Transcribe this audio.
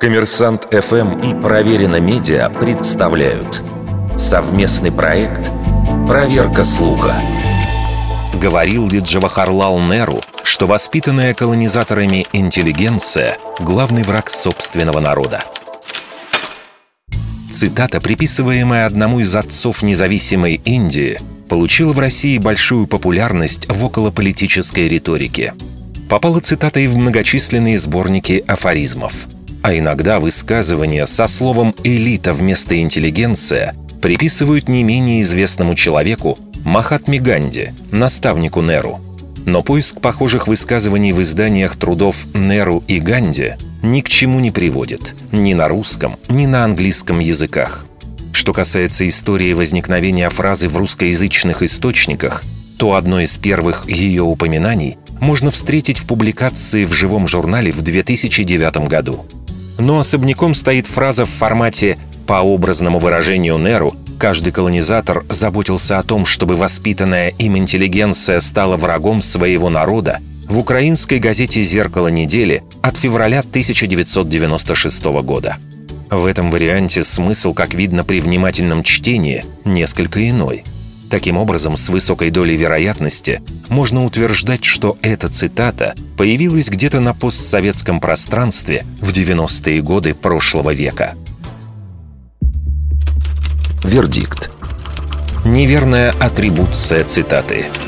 Коммерсант ФМ и Проверено Медиа представляют совместный проект «Проверка слуха». Говорил ли Джавахарлал Неру, что воспитанная колонизаторами интеллигенция – главный враг собственного народа? Цитата, приписываемая одному из отцов независимой Индии, получила в России большую популярность в околополитической риторике. Попала цитата и в многочисленные сборники афоризмов. А иногда высказывания со словом «элита» вместо «интеллигенция» приписывают не менее известному человеку Махатме Ганди, наставнику Неру. Но поиск похожих высказываний в изданиях трудов Неру и Ганди ни к чему не приводит. Ни на русском, ни на английском языках. Что касается истории возникновения фразы в русскоязычных источниках, то одно из первых ее упоминаний можно встретить в публикации в живом журнале в 2009 году. Но особняком стоит фраза в формате «по образному выражению Неру», каждый колонизатор заботился о том, чтобы воспитанная им интеллигенция стала врагом своего народа в украинской газете «Зеркало недели» от февраля 1996 года. В этом варианте смысл, как видно при внимательном чтении, несколько иной. Таким образом, с высокой долей вероятности можно утверждать, что эта цитата появилась где-то на постсоветском пространстве в 90-е годы прошлого века. Вердикт. Неверная атрибуция цитаты –